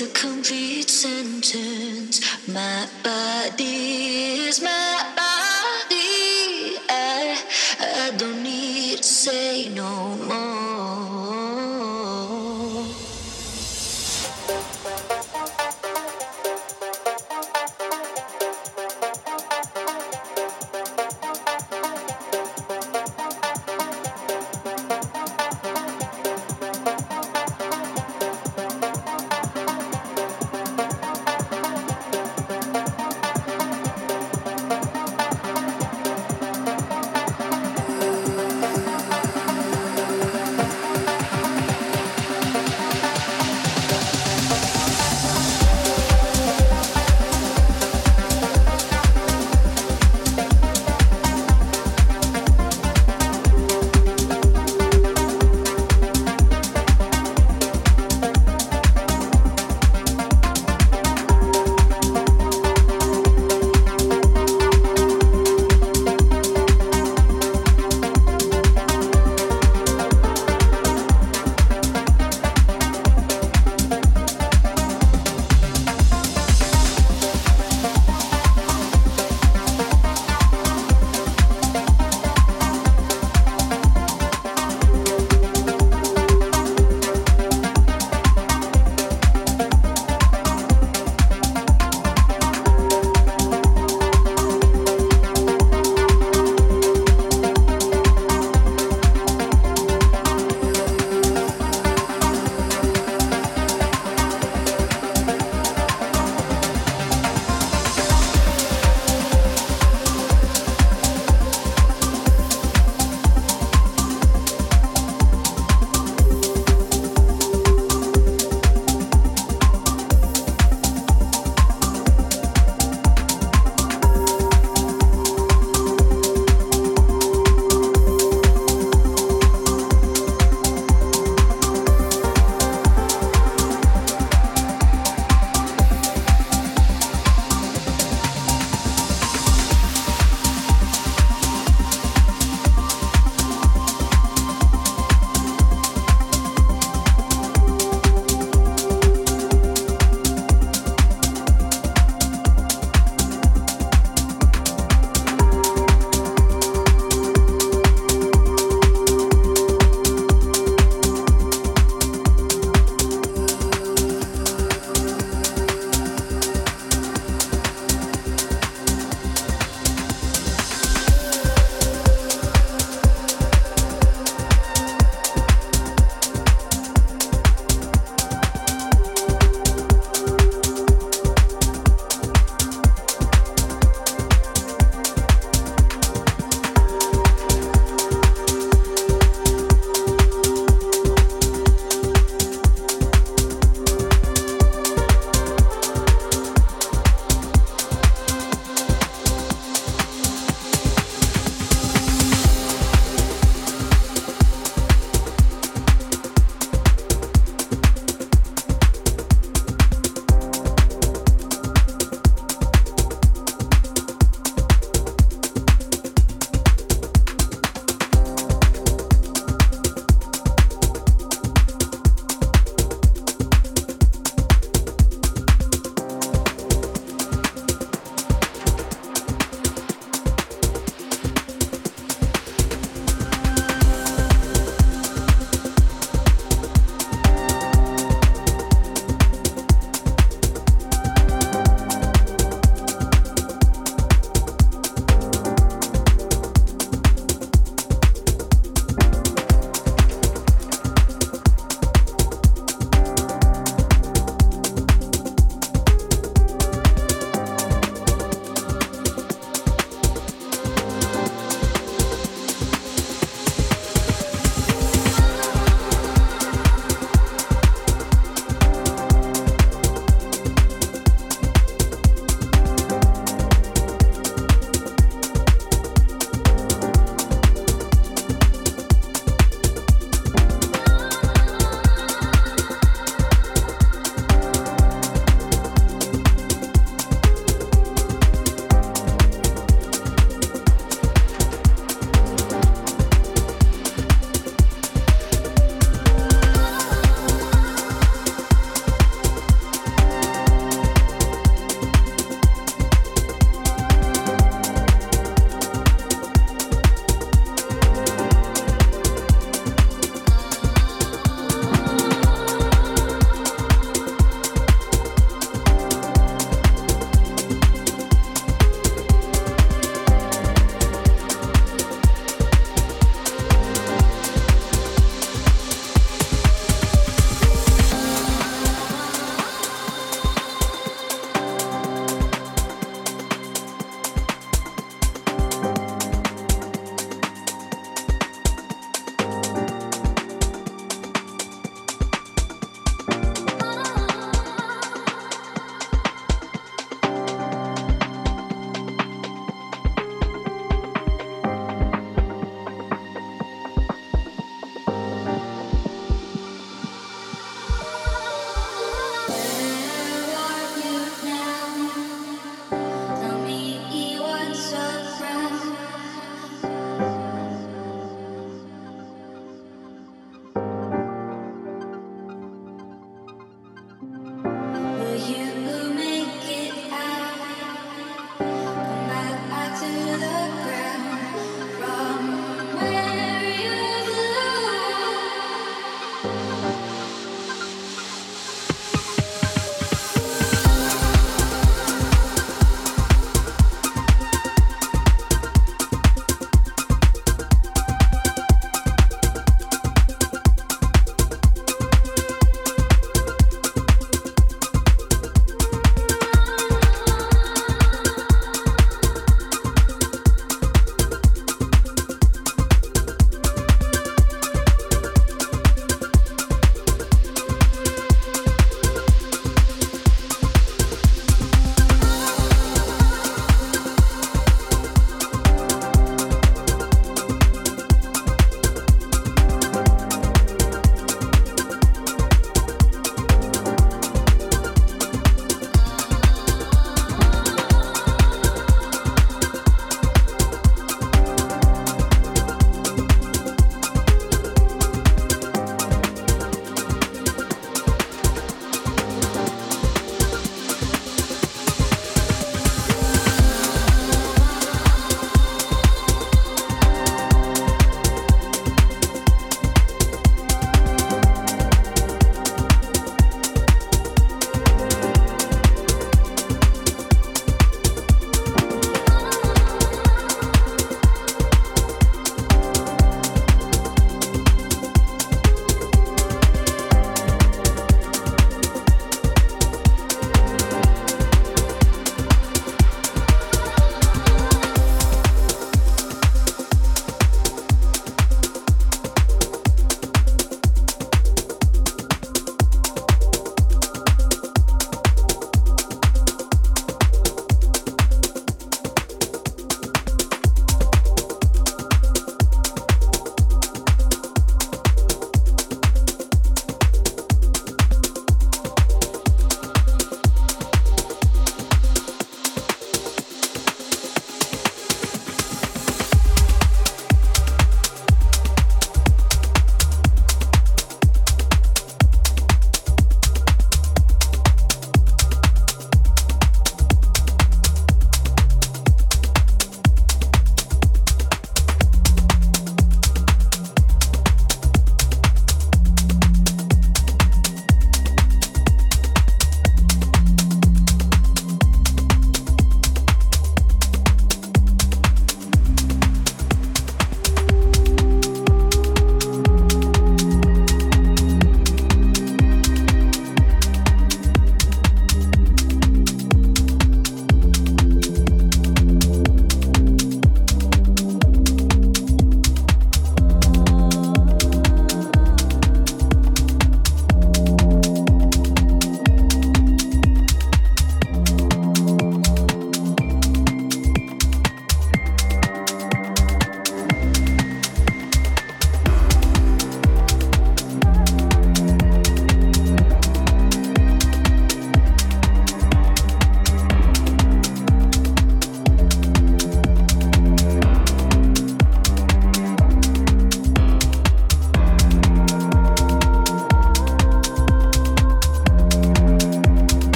is a complete sentence. My body is my body.